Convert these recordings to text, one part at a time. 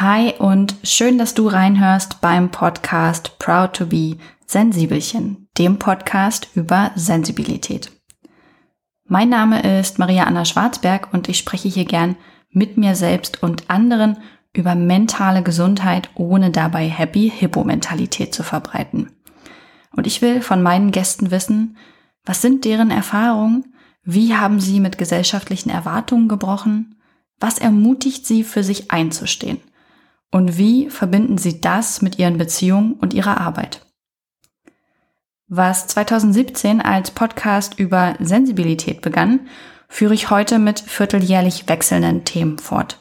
Hi und schön, dass du reinhörst beim Podcast Proud to be Sensibelchen, dem Podcast über Sensibilität. Mein Name ist Maria Anna Schwarzberg und ich spreche hier gern mit mir selbst und anderen über mentale Gesundheit, ohne dabei Happy Hippo Mentalität zu verbreiten. Und ich will von meinen Gästen wissen, was sind deren Erfahrungen? Wie haben sie mit gesellschaftlichen Erwartungen gebrochen? Was ermutigt sie, für sich einzustehen? Und wie verbinden sie das mit ihren Beziehungen und ihrer Arbeit? Was 2017 als Podcast über Sensibilität begann, führe ich heute mit vierteljährlich wechselnden Themen fort.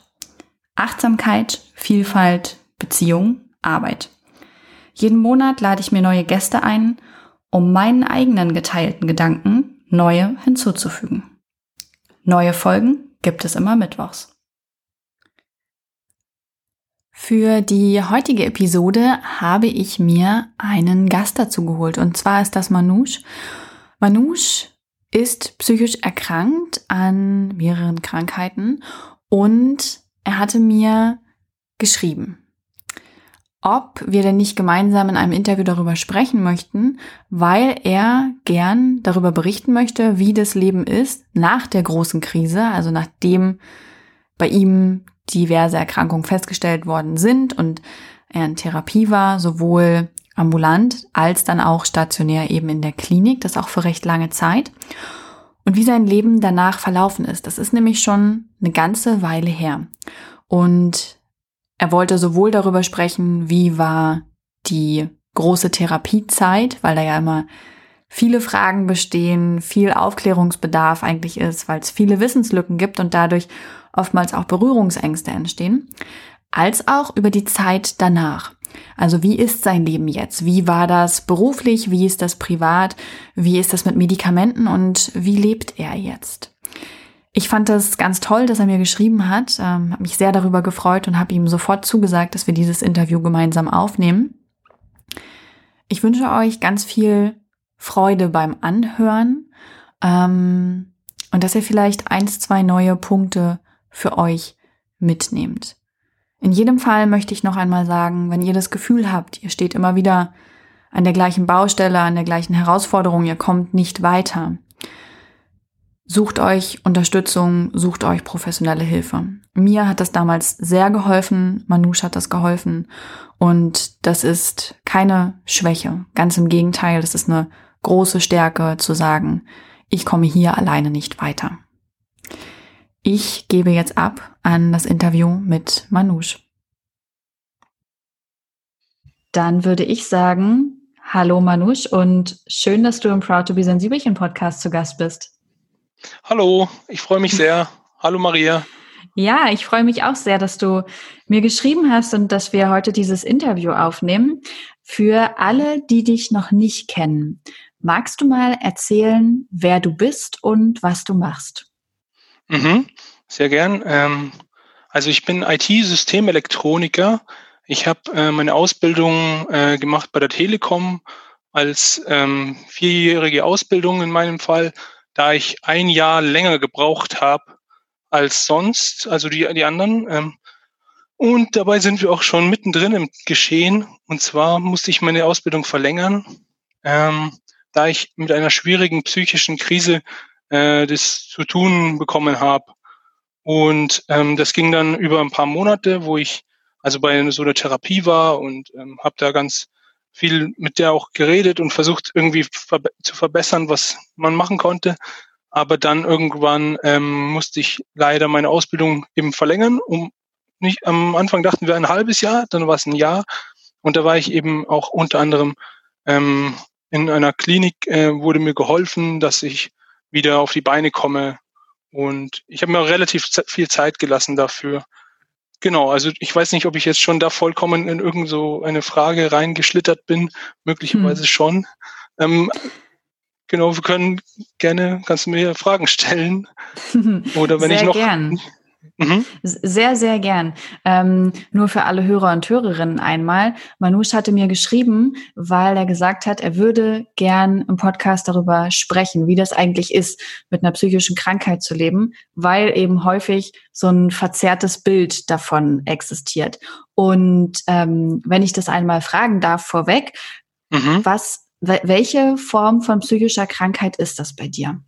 Achtsamkeit, Vielfalt, Beziehung, Arbeit. Jeden Monat lade ich mir neue Gäste ein, um meinen eigenen geteilten Gedanken neue hinzuzufügen. Neue Folgen gibt es immer mittwochs. Für die heutige Episode habe ich mir einen Gast dazu geholt und zwar ist das Manouche. Manouche ist psychisch erkrankt an mehreren Krankheiten und er hatte mir geschrieben, ob wir denn nicht gemeinsam in einem Interview darüber sprechen möchten, weil er gern darüber berichten möchte, wie das Leben ist nach der großen Krise, also nachdem bei ihm diverse Erkrankungen festgestellt worden sind und er in Therapie war, sowohl ambulant als dann auch stationär eben in der Klinik, das auch für recht lange Zeit. Und wie sein Leben danach verlaufen ist, das ist nämlich schon eine ganze Weile her. Und er wollte sowohl darüber sprechen, wie war die große Therapiezeit, weil da ja immer viele Fragen bestehen, viel Aufklärungsbedarf eigentlich ist, weil es viele Wissenslücken gibt und dadurch oftmals auch Berührungsängste entstehen, als auch über die Zeit danach. Also wie ist sein Leben jetzt? Wie war das beruflich? Wie ist das privat? Wie ist das mit Medikamenten und wie lebt er jetzt? Ich fand das ganz toll, dass er mir geschrieben hat, ähm, habe mich sehr darüber gefreut und habe ihm sofort zugesagt, dass wir dieses Interview gemeinsam aufnehmen. Ich wünsche euch ganz viel Freude beim Anhören ähm, und dass ihr vielleicht eins, zwei neue Punkte für euch mitnehmt. In jedem Fall möchte ich noch einmal sagen, wenn ihr das Gefühl habt, ihr steht immer wieder an der gleichen Baustelle, an der gleichen Herausforderung, ihr kommt nicht weiter, Sucht euch Unterstützung, sucht euch professionelle Hilfe. Mir hat das damals sehr geholfen, Manouche hat das geholfen und das ist keine Schwäche. Ganz im Gegenteil, das ist eine große Stärke zu sagen, ich komme hier alleine nicht weiter. Ich gebe jetzt ab an das Interview mit Manouche. Dann würde ich sagen, hallo Manouche und schön, dass du im Proud to be Sensibelchen Podcast zu Gast bist. Hallo, ich freue mich sehr. Hallo Maria. Ja, ich freue mich auch sehr, dass du mir geschrieben hast und dass wir heute dieses Interview aufnehmen. Für alle, die dich noch nicht kennen, magst du mal erzählen, wer du bist und was du machst? Mhm, sehr gern. Ähm, also ich bin IT-Systemelektroniker. Ich habe äh, meine Ausbildung äh, gemacht bei der Telekom als ähm, vierjährige Ausbildung in meinem Fall da ich ein Jahr länger gebraucht habe als sonst, also die, die anderen. Ähm, und dabei sind wir auch schon mittendrin im Geschehen. Und zwar musste ich meine Ausbildung verlängern, ähm, da ich mit einer schwierigen psychischen Krise äh, das zu tun bekommen habe. Und ähm, das ging dann über ein paar Monate, wo ich also bei so einer Therapie war und ähm, habe da ganz viel mit der auch geredet und versucht irgendwie verbe zu verbessern, was man machen konnte. Aber dann irgendwann ähm, musste ich leider meine Ausbildung eben verlängern. Um nicht, am Anfang dachten wir ein halbes Jahr, dann war es ein Jahr. Und da war ich eben auch unter anderem ähm, in einer Klinik, äh, wurde mir geholfen, dass ich wieder auf die Beine komme. Und ich habe mir auch relativ viel Zeit gelassen dafür. Genau, also ich weiß nicht, ob ich jetzt schon da vollkommen in irgend so eine Frage reingeschlittert bin, möglicherweise hm. schon. Ähm, genau, wir können gerne, kannst du mir Fragen stellen. Oder wenn Sehr ich noch. Gern. Mhm. Sehr, sehr gern. Ähm, nur für alle Hörer und Hörerinnen einmal. Manouche hatte mir geschrieben, weil er gesagt hat, er würde gern im Podcast darüber sprechen, wie das eigentlich ist, mit einer psychischen Krankheit zu leben, weil eben häufig so ein verzerrtes Bild davon existiert. Und ähm, wenn ich das einmal fragen darf vorweg, mhm. was, welche Form von psychischer Krankheit ist das bei dir?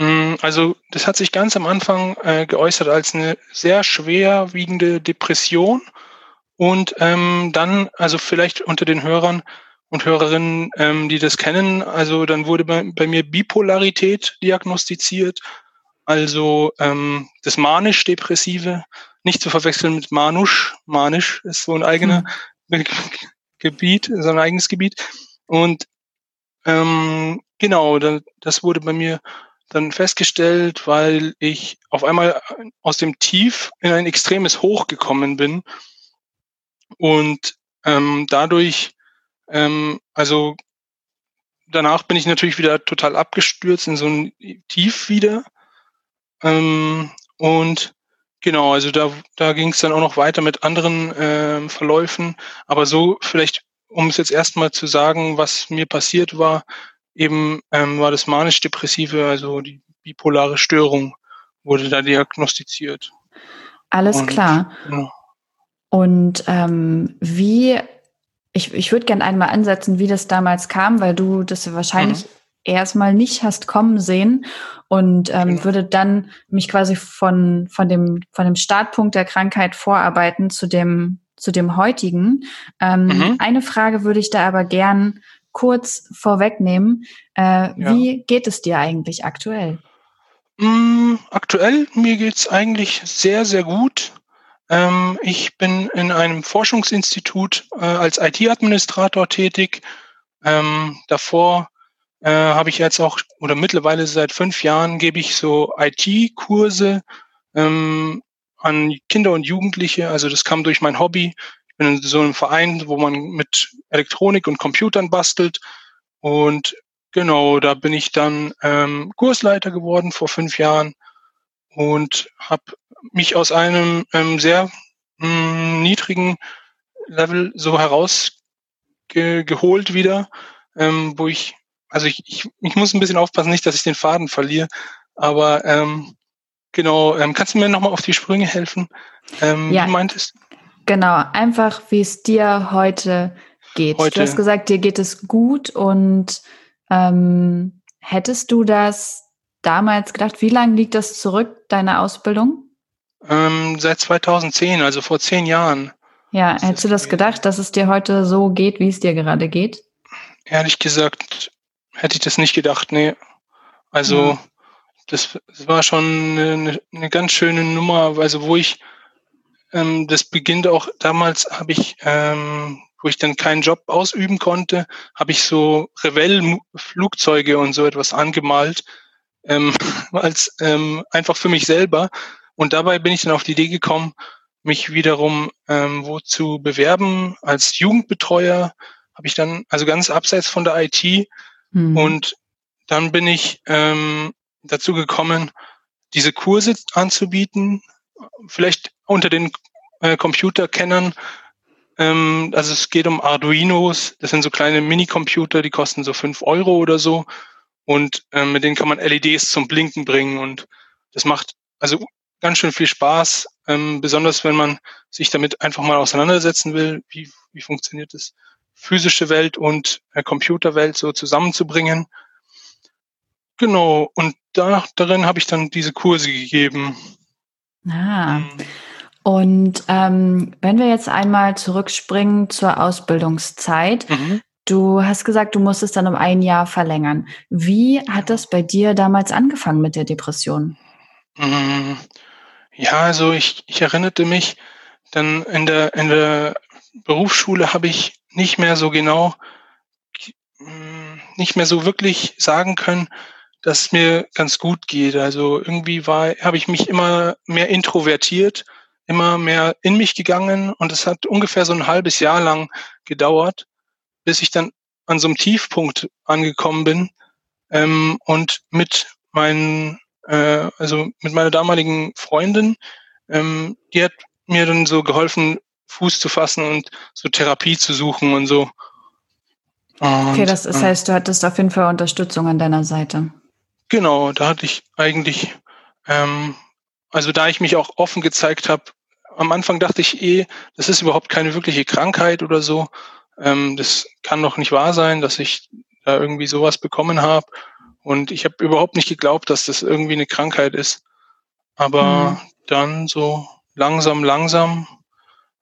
Mm, also das hat sich ganz am Anfang äh, geäußert als eine sehr schwerwiegende Depression und ähm, dann, also vielleicht unter den Hörern und Hörerinnen, ähm, die das kennen, also dann wurde bei, bei mir Bipolarität diagnostiziert, also ähm, das manisch-depressive, nicht zu verwechseln mit manusch. Manisch ist so ein eigener hm. Gebiet, so ein eigenes Gebiet. Und ähm, genau, das wurde bei mir dann festgestellt, weil ich auf einmal aus dem Tief in ein extremes Hoch gekommen bin. Und ähm, dadurch, ähm, also danach bin ich natürlich wieder total abgestürzt in so ein Tief wieder. Ähm, und genau, also da, da ging es dann auch noch weiter mit anderen ähm, Verläufen, aber so vielleicht, um es jetzt erstmal zu sagen, was mir passiert war, eben ähm, war das manisch-depressive, also die bipolare Störung wurde da diagnostiziert. Alles Und, klar. Ja. Und ähm, wie, ich, ich würde gerne einmal ansetzen, wie das damals kam, weil du das wahrscheinlich mhm. erstmal nicht hast kommen sehen und ähm, genau. würde dann mich quasi von, von, dem, von dem Startpunkt der Krankheit vorarbeiten zu dem, zu dem heutigen. Ähm, mhm. Eine Frage würde ich da aber gern kurz vorwegnehmen. Äh, ja. Wie geht es dir eigentlich aktuell? Mm, aktuell, mir geht es eigentlich sehr, sehr gut. Ähm, ich bin in einem Forschungsinstitut äh, als IT-Administrator tätig. Ähm, davor äh, habe ich jetzt auch, oder mittlerweile seit fünf Jahren gebe ich so IT-Kurse ähm, an Kinder und Jugendliche. Also das kam durch mein Hobby in so einem Verein, wo man mit Elektronik und Computern bastelt. Und genau, da bin ich dann ähm, Kursleiter geworden vor fünf Jahren und habe mich aus einem ähm, sehr mh, hm, niedrigen Level so herausgeholt wieder, ähm, wo ich, also ich, ich, ich muss ein bisschen aufpassen, nicht, dass ich den Faden verliere, aber ähm, genau, ähm, kannst du mir nochmal auf die Sprünge helfen? Ähm, ja. Wie meintest du? Genau, einfach wie es dir heute geht. Heute. Du hast gesagt, dir geht es gut und ähm, hättest du das damals gedacht? Wie lange liegt das zurück, deine Ausbildung? Ähm, seit 2010, also vor zehn Jahren. Ja, das hättest du das gedacht, dass es dir heute so geht, wie es dir gerade geht? Ehrlich gesagt, hätte ich das nicht gedacht, nee. Also, ja. das, das, war schon eine, eine ganz schöne Nummer, also wo ich ähm, das beginnt auch damals, habe ich, ähm, wo ich dann keinen Job ausüben konnte, habe ich so Revell-Flugzeuge und so etwas angemalt, ähm, als ähm, einfach für mich selber. Und dabei bin ich dann auf die Idee gekommen, mich wiederum ähm, wo zu bewerben als Jugendbetreuer. Habe ich dann, also ganz abseits von der IT. Mhm. Und dann bin ich ähm, dazu gekommen, diese Kurse anzubieten, vielleicht unter den äh, Computerkennern, ähm, also es geht um Arduinos, das sind so kleine Minicomputer, die kosten so fünf Euro oder so und ähm, mit denen kann man LEDs zum Blinken bringen und das macht also ganz schön viel Spaß, ähm, besonders wenn man sich damit einfach mal auseinandersetzen will, wie, wie funktioniert das physische Welt und äh, Computerwelt so zusammenzubringen. Genau, und da, darin habe ich dann diese Kurse gegeben. Ah. Mhm. Und ähm, wenn wir jetzt einmal zurückspringen zur Ausbildungszeit, mhm. du hast gesagt, du musstest dann um ein Jahr verlängern. Wie hat das bei dir damals angefangen mit der Depression? Mhm. Ja, also ich, ich erinnerte mich, dann in der, in der Berufsschule habe ich nicht mehr so genau, nicht mehr so wirklich sagen können, dass es mir ganz gut geht. Also irgendwie war, habe ich mich immer mehr introvertiert, immer mehr in mich gegangen und es hat ungefähr so ein halbes Jahr lang gedauert, bis ich dann an so einem Tiefpunkt angekommen bin ähm, und mit meinen, äh, also mit meiner damaligen Freundin ähm, die hat mir dann so geholfen, Fuß zu fassen und so Therapie zu suchen und so. Und, okay, das, das heißt, du hattest auf jeden Fall Unterstützung an deiner Seite. Genau, da hatte ich eigentlich, ähm, also da ich mich auch offen gezeigt habe, am Anfang dachte ich eh, das ist überhaupt keine wirkliche Krankheit oder so. Ähm, das kann doch nicht wahr sein, dass ich da irgendwie sowas bekommen habe. Und ich habe überhaupt nicht geglaubt, dass das irgendwie eine Krankheit ist. Aber mhm. dann so langsam, langsam,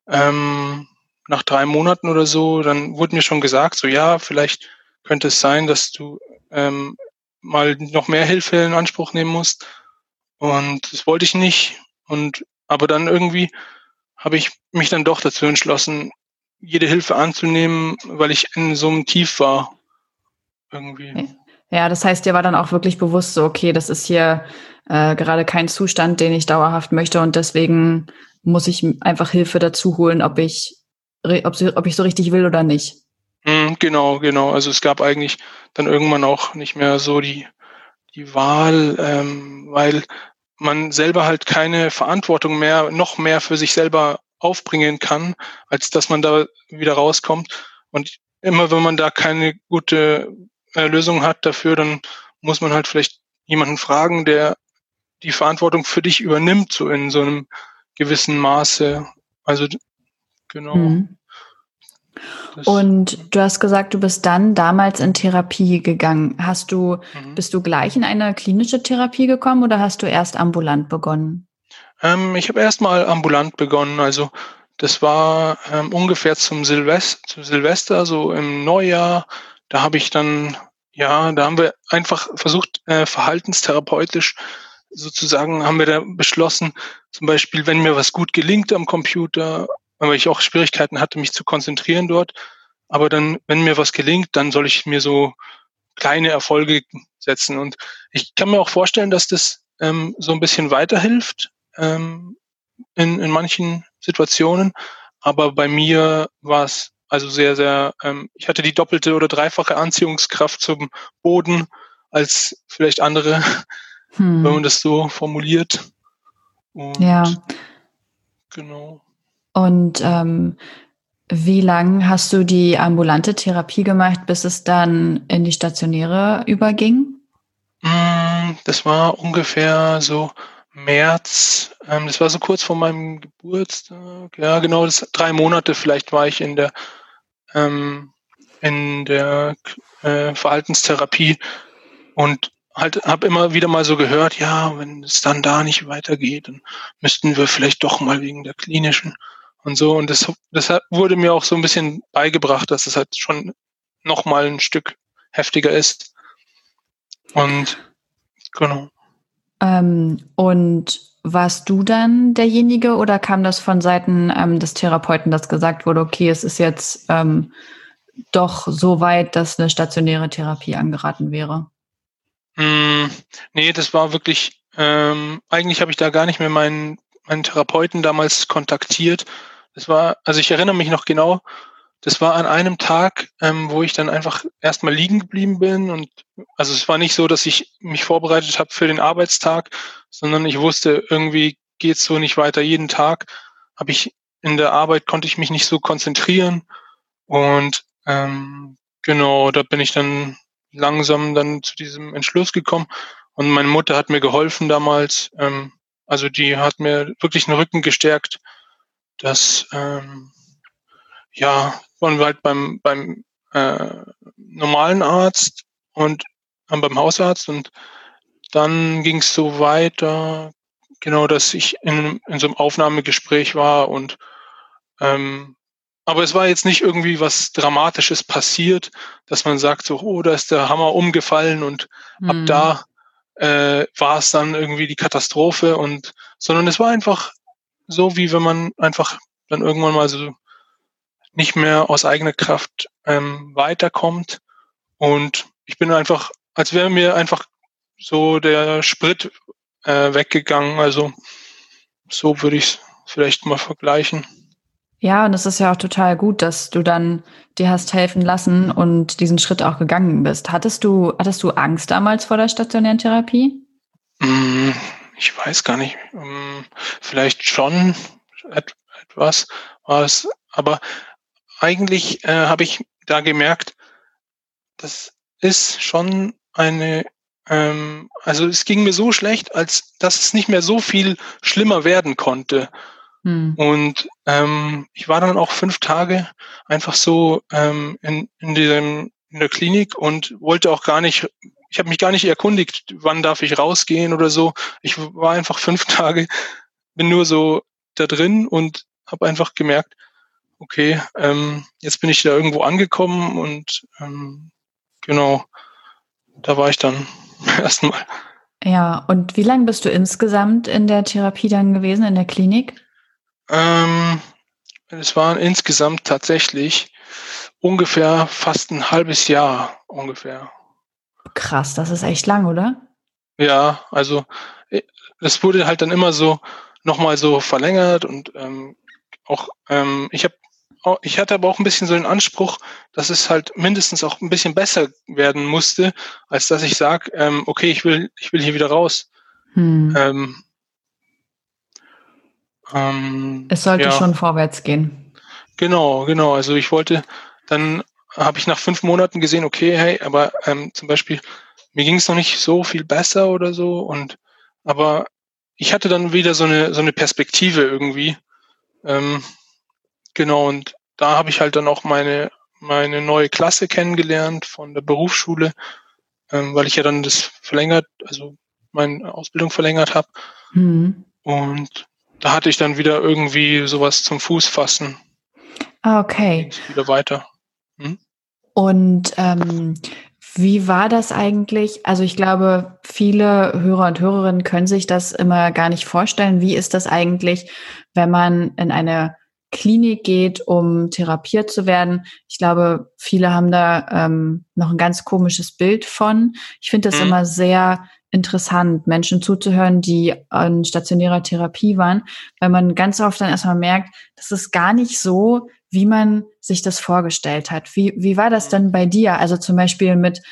ähm, nach drei Monaten oder so, dann wurde mir schon gesagt, so ja, vielleicht könnte es sein, dass du ähm, mal noch mehr Hilfe in Anspruch nehmen musst. Und das wollte ich nicht. Und aber dann irgendwie habe ich mich dann doch dazu entschlossen, jede Hilfe anzunehmen, weil ich in so einem Tief war. Irgendwie. Ja, das heißt, dir war dann auch wirklich bewusst so, okay, das ist hier äh, gerade kein Zustand, den ich dauerhaft möchte und deswegen muss ich einfach Hilfe dazu holen, ob ich, ob, ob ich so richtig will oder nicht. Mhm, genau, genau. Also es gab eigentlich dann irgendwann auch nicht mehr so die, die Wahl, ähm, weil man selber halt keine Verantwortung mehr, noch mehr für sich selber aufbringen kann, als dass man da wieder rauskommt. Und immer wenn man da keine gute äh, Lösung hat dafür, dann muss man halt vielleicht jemanden fragen, der die Verantwortung für dich übernimmt, so in so einem gewissen Maße. Also genau. Mhm. Und du hast gesagt, du bist dann damals in Therapie gegangen. Hast du, mhm. bist du gleich in eine klinische Therapie gekommen oder hast du erst ambulant begonnen? Ähm, ich habe erst mal ambulant begonnen. Also das war ähm, ungefähr zum Silvester, zu Silvester, so im Neujahr. Da habe ich dann, ja, da haben wir einfach versucht, äh, verhaltenstherapeutisch sozusagen haben wir da beschlossen, zum Beispiel, wenn mir was gut gelingt am Computer, weil ich auch Schwierigkeiten hatte, mich zu konzentrieren dort. Aber dann, wenn mir was gelingt, dann soll ich mir so kleine Erfolge setzen. Und ich kann mir auch vorstellen, dass das ähm, so ein bisschen weiterhilft ähm, in, in manchen Situationen. Aber bei mir war es also sehr, sehr, ähm, ich hatte die doppelte oder dreifache Anziehungskraft zum Boden als vielleicht andere, hm. wenn man das so formuliert. Und ja. Genau. Und ähm, wie lang hast du die ambulante Therapie gemacht, bis es dann in die stationäre überging? Mm, das war ungefähr so März. Ähm, das war so kurz vor meinem Geburtstag. Ja, genau, das, drei Monate vielleicht war ich in der ähm, in der äh, Verhaltenstherapie und halt habe immer wieder mal so gehört, ja, wenn es dann da nicht weitergeht, dann müssten wir vielleicht doch mal wegen der klinischen und so. Und das, das wurde mir auch so ein bisschen beigebracht, dass es halt schon noch mal ein Stück heftiger ist. Und genau. Ähm, und warst du dann derjenige oder kam das von Seiten ähm, des Therapeuten, dass gesagt wurde, okay, es ist jetzt ähm, doch so weit, dass eine stationäre Therapie angeraten wäre? Mm, nee, das war wirklich, ähm, eigentlich habe ich da gar nicht mehr meinen, meinen Therapeuten damals kontaktiert, das war, also ich erinnere mich noch genau, das war an einem Tag, ähm, wo ich dann einfach erstmal liegen geblieben bin und also es war nicht so, dass ich mich vorbereitet habe für den Arbeitstag, sondern ich wusste, irgendwie geht's so nicht weiter. Jeden Tag habe ich in der Arbeit konnte ich mich nicht so konzentrieren und ähm, genau, da bin ich dann langsam dann zu diesem Entschluss gekommen und meine Mutter hat mir geholfen damals. Ähm, also die hat mir wirklich den Rücken gestärkt dass ähm, ja, waren wir halt beim, beim äh, normalen Arzt und äh, beim Hausarzt und dann ging es so weiter, genau, dass ich in, in so einem Aufnahmegespräch war und ähm, aber es war jetzt nicht irgendwie was Dramatisches passiert, dass man sagt so, oh, da ist der Hammer umgefallen und mhm. ab da äh, war es dann irgendwie die Katastrophe und sondern es war einfach so, wie wenn man einfach dann irgendwann mal so nicht mehr aus eigener Kraft ähm, weiterkommt. Und ich bin einfach, als wäre mir einfach so der Sprit äh, weggegangen. Also so würde ich es vielleicht mal vergleichen. Ja, und es ist ja auch total gut, dass du dann dir hast helfen lassen und diesen Schritt auch gegangen bist. Hattest du, hattest du Angst damals vor der stationären Therapie? Ich weiß gar nicht, ähm, vielleicht schon etwas war es, aber eigentlich äh, habe ich da gemerkt, das ist schon eine, ähm, also es ging mir so schlecht, als dass es nicht mehr so viel schlimmer werden konnte. Hm. Und ähm, ich war dann auch fünf Tage einfach so ähm, in, in, diesem, in der Klinik und wollte auch gar nicht, ich habe mich gar nicht erkundigt, wann darf ich rausgehen oder so. Ich war einfach fünf Tage, bin nur so da drin und habe einfach gemerkt, okay, ähm, jetzt bin ich da irgendwo angekommen und ähm, genau, da war ich dann erstmal. Ja, und wie lange bist du insgesamt in der Therapie dann gewesen, in der Klinik? Ähm, es waren insgesamt tatsächlich ungefähr fast ein halbes Jahr ungefähr. Krass, das ist echt lang, oder? Ja, also es äh, wurde halt dann immer so nochmal so verlängert und ähm, auch ähm, ich habe ich hatte aber auch ein bisschen so den Anspruch, dass es halt mindestens auch ein bisschen besser werden musste, als dass ich sage, ähm, okay, ich will, ich will hier wieder raus. Hm. Ähm, ähm, es sollte ja. schon vorwärts gehen. Genau, genau. Also ich wollte, dann habe ich nach fünf Monaten gesehen, okay, hey, aber ähm, zum Beispiel, mir ging es noch nicht so viel besser oder so und aber ich hatte dann wieder so eine so eine Perspektive irgendwie. Ähm, genau, und da habe ich halt dann auch meine, meine neue Klasse kennengelernt von der Berufsschule, ähm, weil ich ja dann das verlängert, also meine Ausbildung verlängert habe. Mhm. Und da hatte ich dann wieder irgendwie sowas zum Fuß fassen. Ah, okay. Wieder weiter. Und ähm, wie war das eigentlich? Also ich glaube, viele Hörer und Hörerinnen können sich das immer gar nicht vorstellen. Wie ist das eigentlich, wenn man in eine Klinik geht, um therapiert zu werden? Ich glaube, viele haben da ähm, noch ein ganz komisches Bild von. Ich finde das mhm. immer sehr interessant, Menschen zuzuhören, die an stationärer Therapie waren, weil man ganz oft dann erstmal merkt, das ist gar nicht so, wie man sich das vorgestellt hat. Wie, wie war das denn bei dir? Also zum Beispiel mit,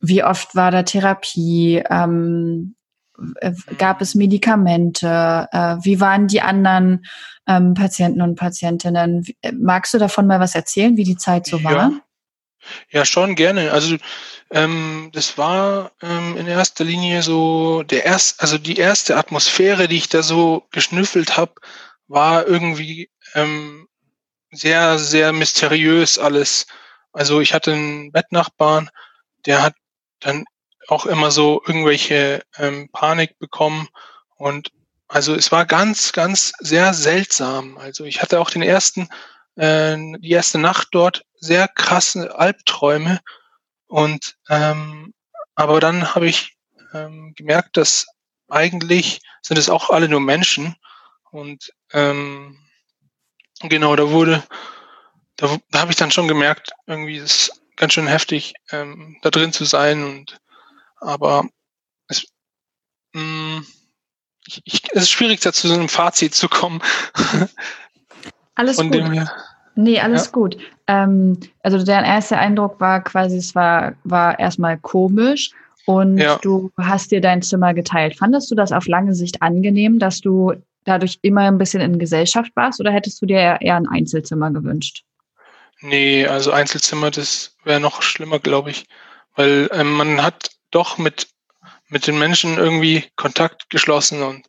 wie oft war da Therapie? Ähm, äh, gab es Medikamente? Äh, wie waren die anderen ähm, Patienten und Patientinnen? Äh, magst du davon mal was erzählen, wie die Zeit so war? Ja, ja schon gerne. Also ähm, das war ähm, in erster Linie so der erst, also die erste Atmosphäre, die ich da so geschnüffelt habe, war irgendwie ähm, sehr, sehr mysteriös alles. Also ich hatte einen Bettnachbarn, der hat dann auch immer so irgendwelche ähm, Panik bekommen und also es war ganz, ganz sehr seltsam. Also ich hatte auch den ersten, äh, die erste Nacht dort sehr krasse Albträume und ähm, aber dann habe ich ähm, gemerkt, dass eigentlich sind es auch alle nur Menschen. Und ähm, genau, da wurde, da, da habe ich dann schon gemerkt, irgendwie ist es ganz schön heftig, ähm, da drin zu sein. Und aber es, mh, mm, ich, ich, es ist schwierig, da zu so einem Fazit zu kommen. Alles Von gut. Dem her. Nee, alles ja. gut. Ähm, also dein erster Eindruck war quasi, es war, war erstmal komisch und ja. du hast dir dein Zimmer geteilt. Fandest du das auf lange Sicht angenehm, dass du dadurch immer ein bisschen in Gesellschaft warst oder hättest du dir eher ein Einzelzimmer gewünscht? Nee, also Einzelzimmer, das wäre noch schlimmer, glaube ich. Weil ähm, man hat doch mit, mit den Menschen irgendwie Kontakt geschlossen und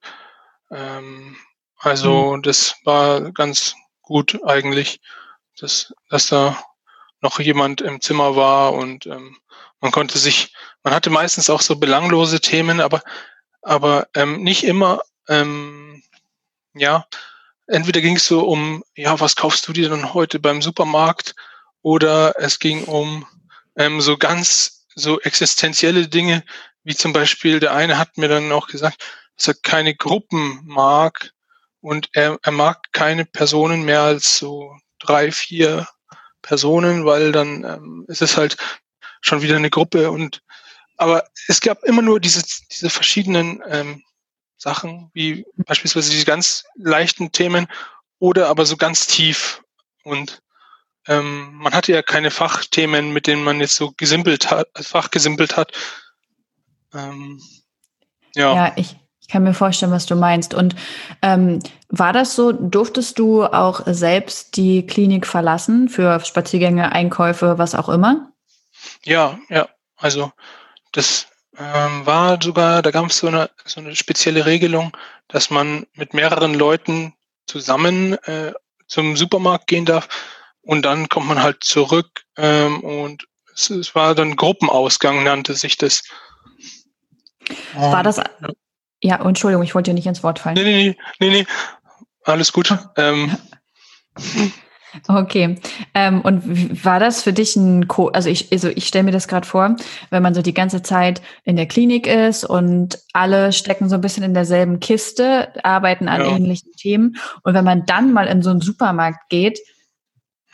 ähm, also mhm. das war ganz gut eigentlich, dass, dass da noch jemand im Zimmer war und ähm, man konnte sich, man hatte meistens auch so belanglose Themen, aber, aber ähm, nicht immer, ähm, ja, entweder ging es so um, ja, was kaufst du dir denn heute beim Supermarkt? Oder es ging um ähm, so ganz so existenzielle Dinge, wie zum Beispiel der eine hat mir dann auch gesagt, dass er keine Gruppen mag, und er, er mag keine Personen mehr als so drei, vier Personen, weil dann ähm, ist es halt schon wieder eine Gruppe. Und aber es gab immer nur diese, diese verschiedenen ähm, Sachen, wie beispielsweise diese ganz leichten Themen oder aber so ganz tief. Und ähm, man hatte ja keine Fachthemen, mit denen man jetzt so gesimpelt hat, fachgesimpelt hat. Ähm, ja. ja, ich, Ich kann mir vorstellen, was du meinst. Und ähm, war das so, durftest du auch selbst die Klinik verlassen für Spaziergänge, Einkäufe, was auch immer? Ja, ja. Also das ähm, war sogar, da gab es so eine, so eine spezielle Regelung, dass man mit mehreren Leuten zusammen äh, zum Supermarkt gehen darf und dann kommt man halt zurück ähm, und es, es war dann Gruppenausgang, nannte sich das. War das, ja, Entschuldigung, ich wollte dir nicht ins Wort fallen. Nee, nee, nee, nee, nee. alles gut. Ähm, Okay. Ähm, und war das für dich ein, Co also ich, also ich stelle mir das gerade vor, wenn man so die ganze Zeit in der Klinik ist und alle stecken so ein bisschen in derselben Kiste, arbeiten an ja. ähnlichen Themen. Und wenn man dann mal in so einen Supermarkt geht,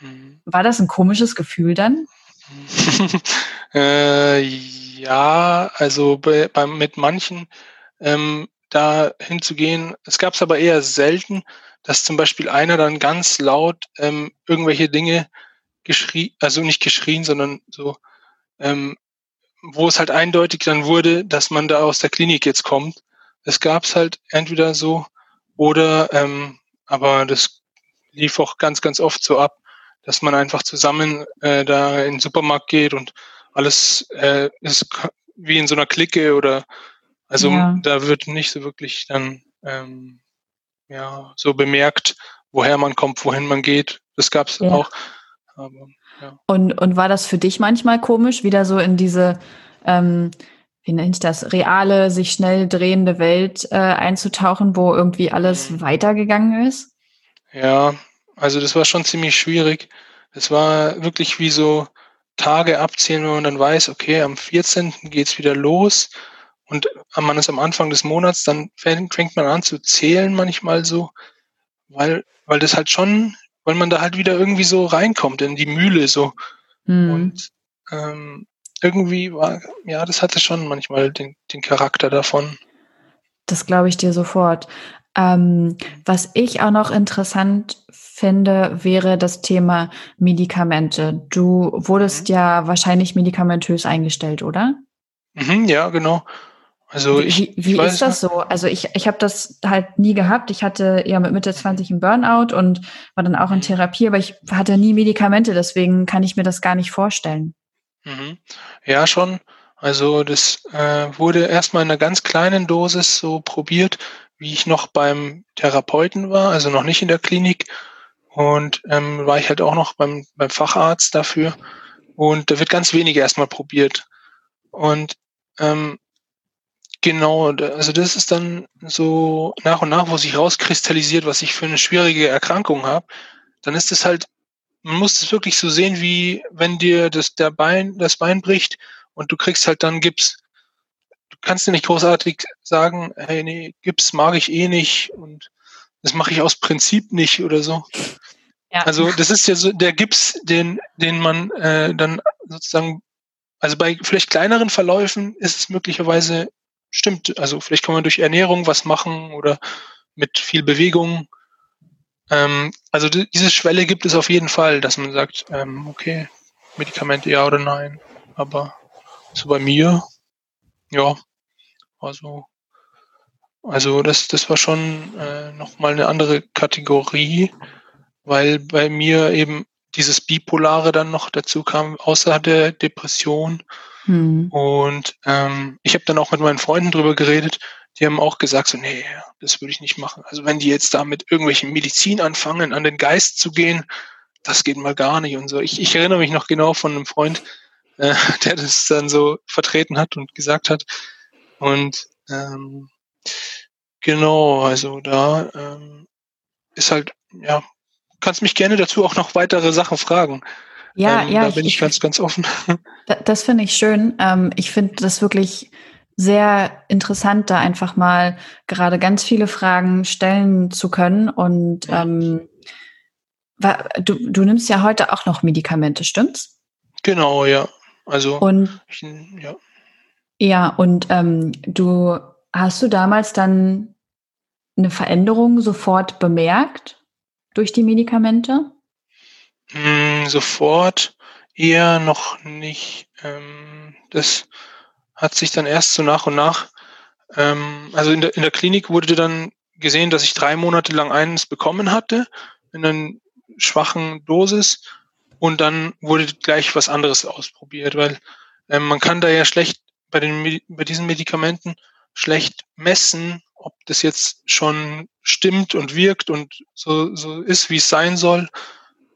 mhm. war das ein komisches Gefühl dann? äh, ja, also bei, bei, mit manchen ähm, da hinzugehen. Es gab es aber eher selten dass zum Beispiel einer dann ganz laut ähm, irgendwelche Dinge geschrien, also nicht geschrien, sondern so, ähm, wo es halt eindeutig dann wurde, dass man da aus der Klinik jetzt kommt. Das gab's halt entweder so oder, ähm, aber das lief auch ganz, ganz oft so ab, dass man einfach zusammen äh, da in den Supermarkt geht und alles äh, ist wie in so einer Clique oder also ja. da wird nicht so wirklich dann ähm, ja, so bemerkt, woher man kommt, wohin man geht. Das gab es ja. auch. Aber, ja. und, und war das für dich manchmal komisch, wieder so in diese, ähm, wie nenne ich das, reale, sich schnell drehende Welt äh, einzutauchen, wo irgendwie alles mhm. weitergegangen ist? Ja, also das war schon ziemlich schwierig. Es war wirklich wie so Tage abzählen, wenn man dann weiß, okay, am 14. geht's wieder los und man ist am Anfang des Monats, dann fängt man an zu zählen manchmal so, weil, weil das halt schon, weil man da halt wieder irgendwie so reinkommt in die Mühle so. Mhm. Und ähm, irgendwie war, ja, das hatte schon manchmal den, den Charakter davon. Das glaube ich dir sofort. Ähm, was ich auch noch interessant finde, wäre das Thema Medikamente. Du wurdest mhm. ja wahrscheinlich medikamentös eingestellt, oder? Mhm, ja, genau. Also ich, wie, wie ich ist das so? Also ich, ich habe das halt nie gehabt. Ich hatte ja mit Mitte 20 einen Burnout und war dann auch in mhm. Therapie, aber ich hatte nie Medikamente, deswegen kann ich mir das gar nicht vorstellen. Mhm. Ja, schon. Also das äh, wurde erstmal in einer ganz kleinen Dosis so probiert, wie ich noch beim Therapeuten war, also noch nicht in der Klinik. Und ähm, war ich halt auch noch beim, beim Facharzt dafür. Und da wird ganz wenig erstmal probiert. Und ähm, Genau, also das ist dann so nach und nach, wo sich rauskristallisiert, was ich für eine schwierige Erkrankung habe, dann ist es halt, man muss es wirklich so sehen, wie wenn dir das, der Bein, das Bein bricht und du kriegst halt dann Gips. Du kannst dir nicht großartig sagen, hey, nee, Gips mag ich eh nicht und das mache ich aus Prinzip nicht oder so. Ja. Also das ist ja so der Gips, den, den man äh, dann sozusagen, also bei vielleicht kleineren Verläufen ist es möglicherweise stimmt. Also vielleicht kann man durch Ernährung was machen oder mit viel Bewegung. Ähm, also diese Schwelle gibt es auf jeden Fall, dass man sagt, ähm, okay, Medikamente ja oder nein. Aber so bei mir, ja, also, also das, das war schon äh, nochmal eine andere Kategorie, weil bei mir eben dieses Bipolare dann noch dazu kam, außer der Depression. Hm. Und ähm, ich habe dann auch mit meinen Freunden drüber geredet, die haben auch gesagt, so, nee, das würde ich nicht machen. Also wenn die jetzt da mit irgendwelchen Medizin anfangen, an den Geist zu gehen, das geht mal gar nicht und so. Ich, ich erinnere mich noch genau von einem Freund, äh, der das dann so vertreten hat und gesagt hat. Und ähm, genau, also da ähm, ist halt, ja, kannst mich gerne dazu auch noch weitere Sachen fragen. Ja, ähm, ja. Da bin ich, ich ganz, ganz offen. Das finde ich schön. Ähm, ich finde das wirklich sehr interessant, da einfach mal gerade ganz viele Fragen stellen zu können. Und ähm, du, du nimmst ja heute auch noch Medikamente, stimmt's? Genau, ja. Also und ich, ja. Ja, und ähm, du hast du damals dann eine Veränderung sofort bemerkt durch die Medikamente? Mm, sofort eher noch nicht. Ähm, das hat sich dann erst so nach und nach ähm, also in der, in der Klinik wurde dann gesehen, dass ich drei Monate lang eines bekommen hatte, in einer schwachen Dosis. Und dann wurde gleich was anderes ausprobiert, weil ähm, man kann da ja schlecht bei, den, bei diesen Medikamenten schlecht messen, ob das jetzt schon stimmt und wirkt und so, so ist, wie es sein soll.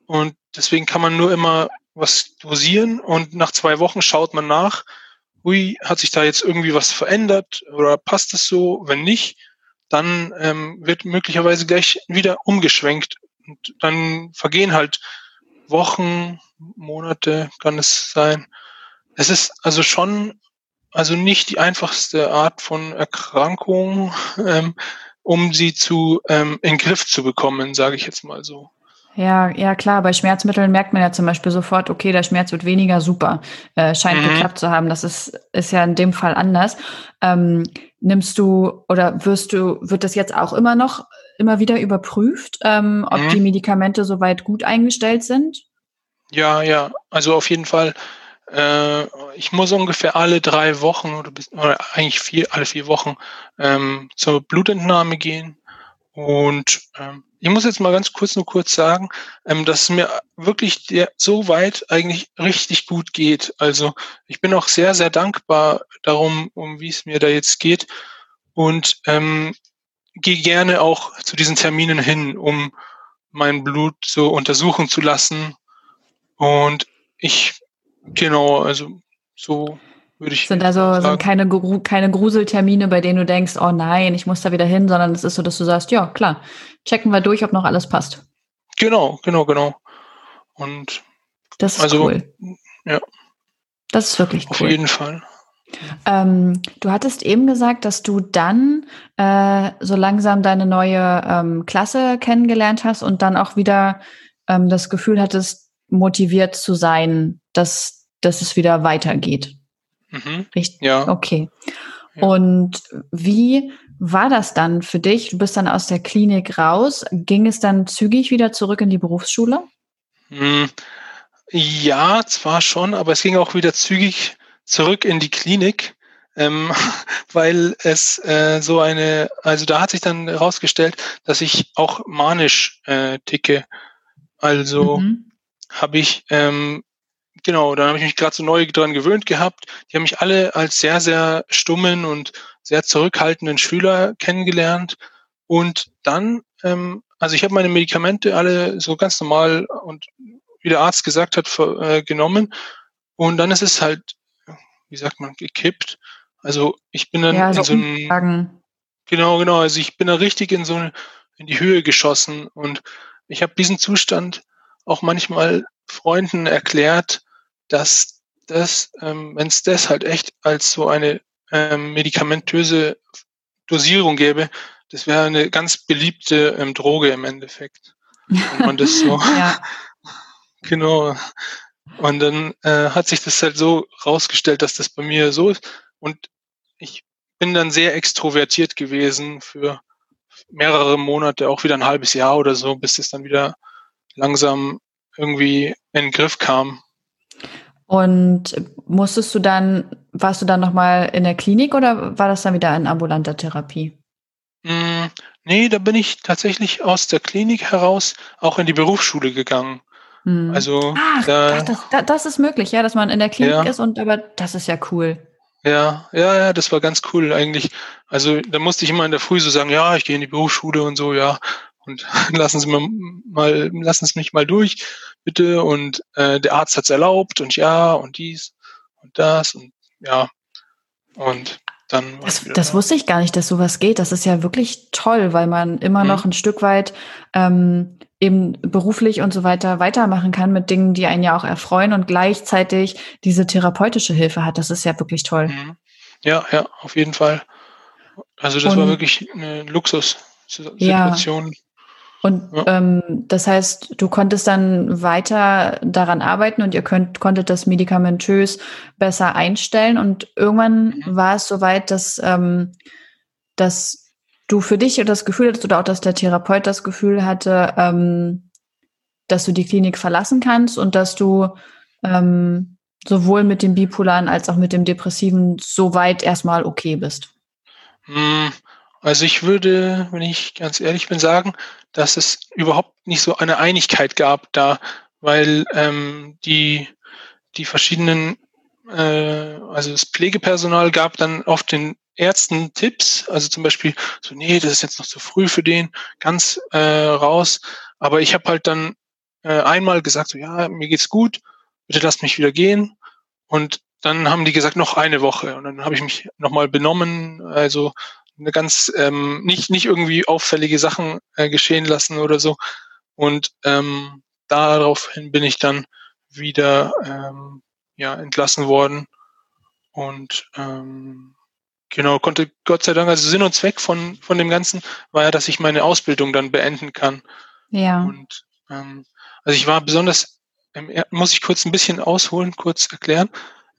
Und deswegen kann man nur immer was dosieren und nach zwei Wochen schaut man nach, hui, hat sich da jetzt irgendwie was verändert oder passt es so? Wenn nicht, dann ähm, wird möglicherweise gleich wieder umgeschwenkt und dann vergehen halt Wochen, Monate kann es sein. Es ist also schon, also nicht die einfachste Art von Erkrankung, ähm, um sie zu ähm, in den Griff zu bekommen, sage ich jetzt mal so. Ja, ja klar, bei Schmerzmitteln merkt man ja zum Beispiel sofort, okay, der Schmerz wird weniger, super, äh, scheint mhm. geklappt zu haben. Das ist, ist ja in dem Fall anders. Ähm, nimmst du oder wirst du, wird das jetzt auch immer noch immer wieder überprüft, ähm, ob mhm. die Medikamente soweit gut eingestellt sind? Ja, ja, also auf jeden Fall. Äh, ich muss ungefähr alle drei Wochen oder, bis, oder eigentlich vier, alle vier Wochen ähm, zur Blutentnahme gehen und ähm, ich muss jetzt mal ganz kurz nur kurz sagen, ähm, dass es mir wirklich der, so weit eigentlich richtig gut geht. Also ich bin auch sehr, sehr dankbar darum, um wie es mir da jetzt geht. Und ähm, gehe gerne auch zu diesen Terminen hin, um mein Blut so untersuchen zu lassen. Und ich, genau, also so würde ich sind also sagen. sind keine, keine Gruseltermine, bei denen du denkst, oh nein, ich muss da wieder hin, sondern es ist so, dass du sagst, ja, klar, checken wir durch, ob noch alles passt. Genau, genau, genau. Und das ist also, cool. Ja. Das ist wirklich cool. Auf jeden Fall. Ähm, du hattest eben gesagt, dass du dann äh, so langsam deine neue ähm, Klasse kennengelernt hast und dann auch wieder ähm, das Gefühl hattest, motiviert zu sein, dass, dass es wieder weitergeht. Mhm. Richtig? Ja. Okay. Ja. Und wie war das dann für dich? Du bist dann aus der Klinik raus. Ging es dann zügig wieder zurück in die Berufsschule? Hm, ja, zwar schon, aber es ging auch wieder zügig zurück in die Klinik, ähm, weil es äh, so eine, also da hat sich dann herausgestellt, dass ich auch manisch äh, ticke. Also mhm. habe ich ähm, genau, dann habe ich mich gerade so neu dran gewöhnt gehabt. Die haben mich alle als sehr, sehr stummen und sehr zurückhaltenden Schüler kennengelernt. Und dann, ähm, also ich habe meine Medikamente alle so ganz normal und wie der Arzt gesagt hat, für, äh, genommen. Und dann ist es halt, wie sagt man, gekippt. Also ich bin dann ja, in so einem, genau, genau, also ich bin da richtig in so eine, in die Höhe geschossen und ich habe diesen Zustand auch manchmal Freunden erklärt, dass das, ähm, wenn es das halt echt als so eine ähm, medikamentöse Dosierung gäbe, das wäre eine ganz beliebte ähm, Droge im Endeffekt. Und man das so, ja. genau. Und dann äh, hat sich das halt so rausgestellt, dass das bei mir so ist. Und ich bin dann sehr extrovertiert gewesen für mehrere Monate, auch wieder ein halbes Jahr oder so, bis es dann wieder langsam irgendwie in den Griff kam. Und musstest du dann, warst du dann nochmal in der Klinik oder war das dann wieder in ambulanter Therapie? Mm, nee, da bin ich tatsächlich aus der Klinik heraus auch in die Berufsschule gegangen. Hm. Also ach, da, ach das, das, ist möglich, ja, dass man in der Klinik ja. ist und aber das ist ja cool. Ja, ja, ja, das war ganz cool eigentlich. Also da musste ich immer in der Früh so sagen, ja, ich gehe in die Berufsschule und so, ja und lassen Sie mir mal, lassen Sie mich mal durch, bitte. Und äh, der Arzt hat es erlaubt und ja und dies und das und ja. Und dann. Das, das wusste ich gar nicht, dass sowas geht. Das ist ja wirklich toll, weil man immer mhm. noch ein Stück weit ähm, eben beruflich und so weiter weitermachen kann mit Dingen, die einen ja auch erfreuen und gleichzeitig diese therapeutische Hilfe hat. Das ist ja wirklich toll. Mhm. Ja, ja, auf jeden Fall. Also das und, war wirklich eine Luxussituation. Ja. Und ja. ähm, das heißt, du konntest dann weiter daran arbeiten und ihr könnt, konntet das medikamentös besser einstellen. Und irgendwann mhm. war es soweit, dass, ähm, dass du für dich das Gefühl hattest oder auch, dass der Therapeut das Gefühl hatte, ähm, dass du die Klinik verlassen kannst und dass du ähm, sowohl mit dem Bipolaren als auch mit dem Depressiven soweit erstmal okay bist. Also ich würde, wenn ich ganz ehrlich bin, sagen, dass es überhaupt nicht so eine Einigkeit gab da, weil ähm, die, die verschiedenen, äh, also das Pflegepersonal gab dann oft den Ärzten Tipps, also zum Beispiel so, nee, das ist jetzt noch zu früh für den, ganz äh, raus. Aber ich habe halt dann äh, einmal gesagt, so ja, mir geht's gut, bitte lasst mich wieder gehen. Und dann haben die gesagt, noch eine Woche. Und dann habe ich mich nochmal benommen, also eine ganz ähm, nicht nicht irgendwie auffällige Sachen äh, geschehen lassen oder so. Und ähm, daraufhin bin ich dann wieder ähm, ja entlassen worden und ähm, genau konnte Gott sei Dank also Sinn und Zweck von von dem Ganzen war ja, dass ich meine Ausbildung dann beenden kann. Ja. Und ähm, also ich war besonders ähm, muss ich kurz ein bisschen ausholen, kurz erklären.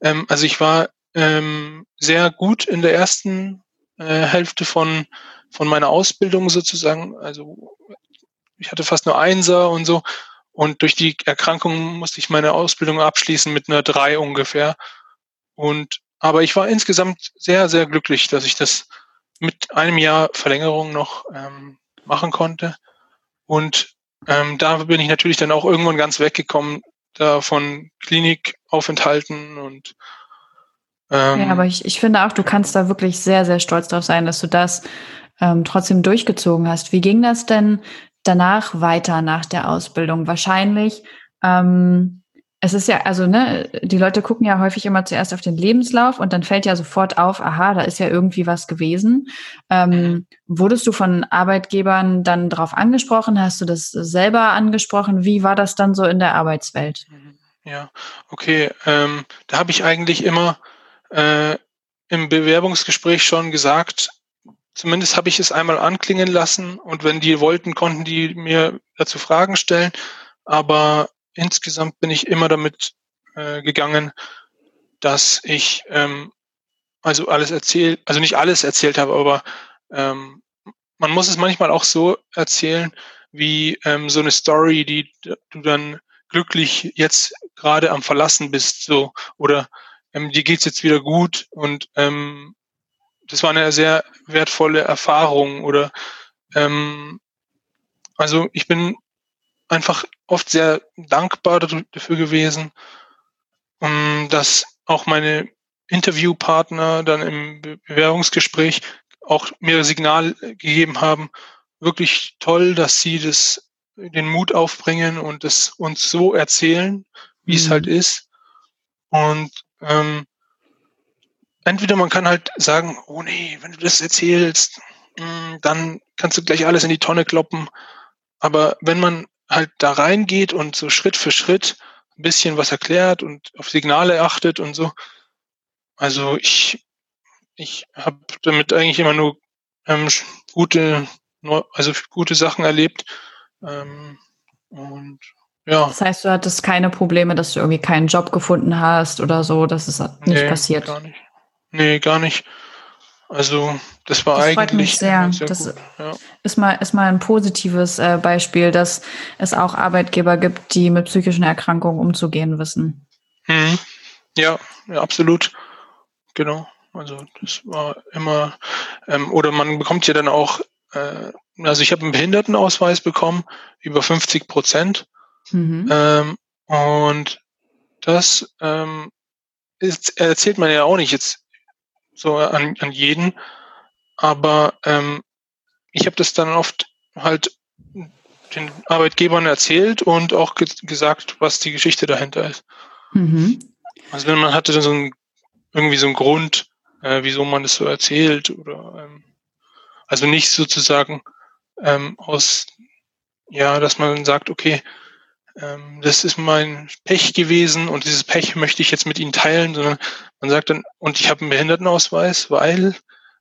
Ähm, also ich war ähm, sehr gut in der ersten äh, Hälfte von, von meiner Ausbildung sozusagen. Also ich hatte fast nur Einser und so. Und durch die Erkrankung musste ich meine Ausbildung abschließen mit einer drei ungefähr. Und aber ich war insgesamt sehr, sehr glücklich, dass ich das mit einem Jahr Verlängerung noch ähm, machen konnte. Und ähm, da bin ich natürlich dann auch irgendwann ganz weggekommen, da von Klinikaufenthalten und ähm, ja, aber ich, ich finde auch, du kannst da wirklich sehr, sehr stolz drauf sein, dass du das ähm, trotzdem durchgezogen hast. Wie ging das denn danach weiter nach der Ausbildung? Wahrscheinlich, ähm, es ist ja, also, ne, die Leute gucken ja häufig immer zuerst auf den Lebenslauf und dann fällt ja sofort auf, aha, da ist ja irgendwie was gewesen. Ähm, mhm. wurdest du von Arbeitgebern dann darauf angesprochen? Hast du das selber angesprochen? Wie war das dann so in der Arbeitswelt? Ja, okay. Ähm, da habe ich eigentlich immer äh, im Bewerbungsgespräch schon gesagt, zumindest habe ich es einmal anklingen lassen und wenn die wollten, konnten die mir dazu Fragen stellen. Aber insgesamt bin ich immer damit äh, gegangen, dass ich ähm, also alles erzählt, also nicht alles erzählt habe, aber ähm, man muss es manchmal auch so erzählen, wie ähm, so eine Story, die du dann glücklich jetzt gerade am Verlassen bist, so oder ähm, dir geht's jetzt wieder gut und ähm, das war eine sehr wertvolle Erfahrung oder ähm, also ich bin einfach oft sehr dankbar dafür gewesen, um, ähm, dass auch meine Interviewpartner dann im Bewerbungsgespräch auch mir Signal gegeben haben, wirklich toll, dass sie das den Mut aufbringen und es uns so erzählen, wie mhm. es halt ist. Und ähm, entweder man kann halt sagen, oh nee, wenn du das erzählst, mh, hm, dann kannst du gleich alles in die Tonne kloppen. Aber wenn man halt da reingeht und so Schritt für Schritt ein bisschen was erklärt und auf Signale achtet und so, also ich, ich habe damit eigentlich immer nur ähm, gute, also gute Sachen erlebt. Ähm, und ja. Das heißt, du hattest keine Probleme, dass du irgendwie keinen Job gefunden hast oder so, das ist nicht nee, passiert. Gar nicht. Nee, gar nicht. Also das war das eigentlich freut mich sehr. sehr das ja. ist mal ist mal ein positives äh, Beispiel, dass es auch Arbeitgeber gibt, die mit psychischen Erkrankungen umzugehen wissen. Mhm. Ja, ja, absolut. Genau. Also das war immer ähm, oder man bekommt ja dann auch äh, also ich habe einen Behindertenausweis bekommen über 50 Prozent Mhm. Ähm, und das ähm, ist, erzählt man ja auch nicht jetzt so an, an jeden, aber ähm, ich habe das dann oft halt den Arbeitgebern erzählt und auch ge gesagt, was die Geschichte dahinter ist. Mhm. Also wenn man hatte dann so ein, irgendwie so einen Grund, äh, wieso man das so erzählt oder ähm, also nicht sozusagen ähm, aus ja, dass man sagt, okay, das ist mein Pech gewesen und dieses Pech möchte ich jetzt mit Ihnen teilen, sondern man sagt dann, und ich habe einen Behindertenausweis, weil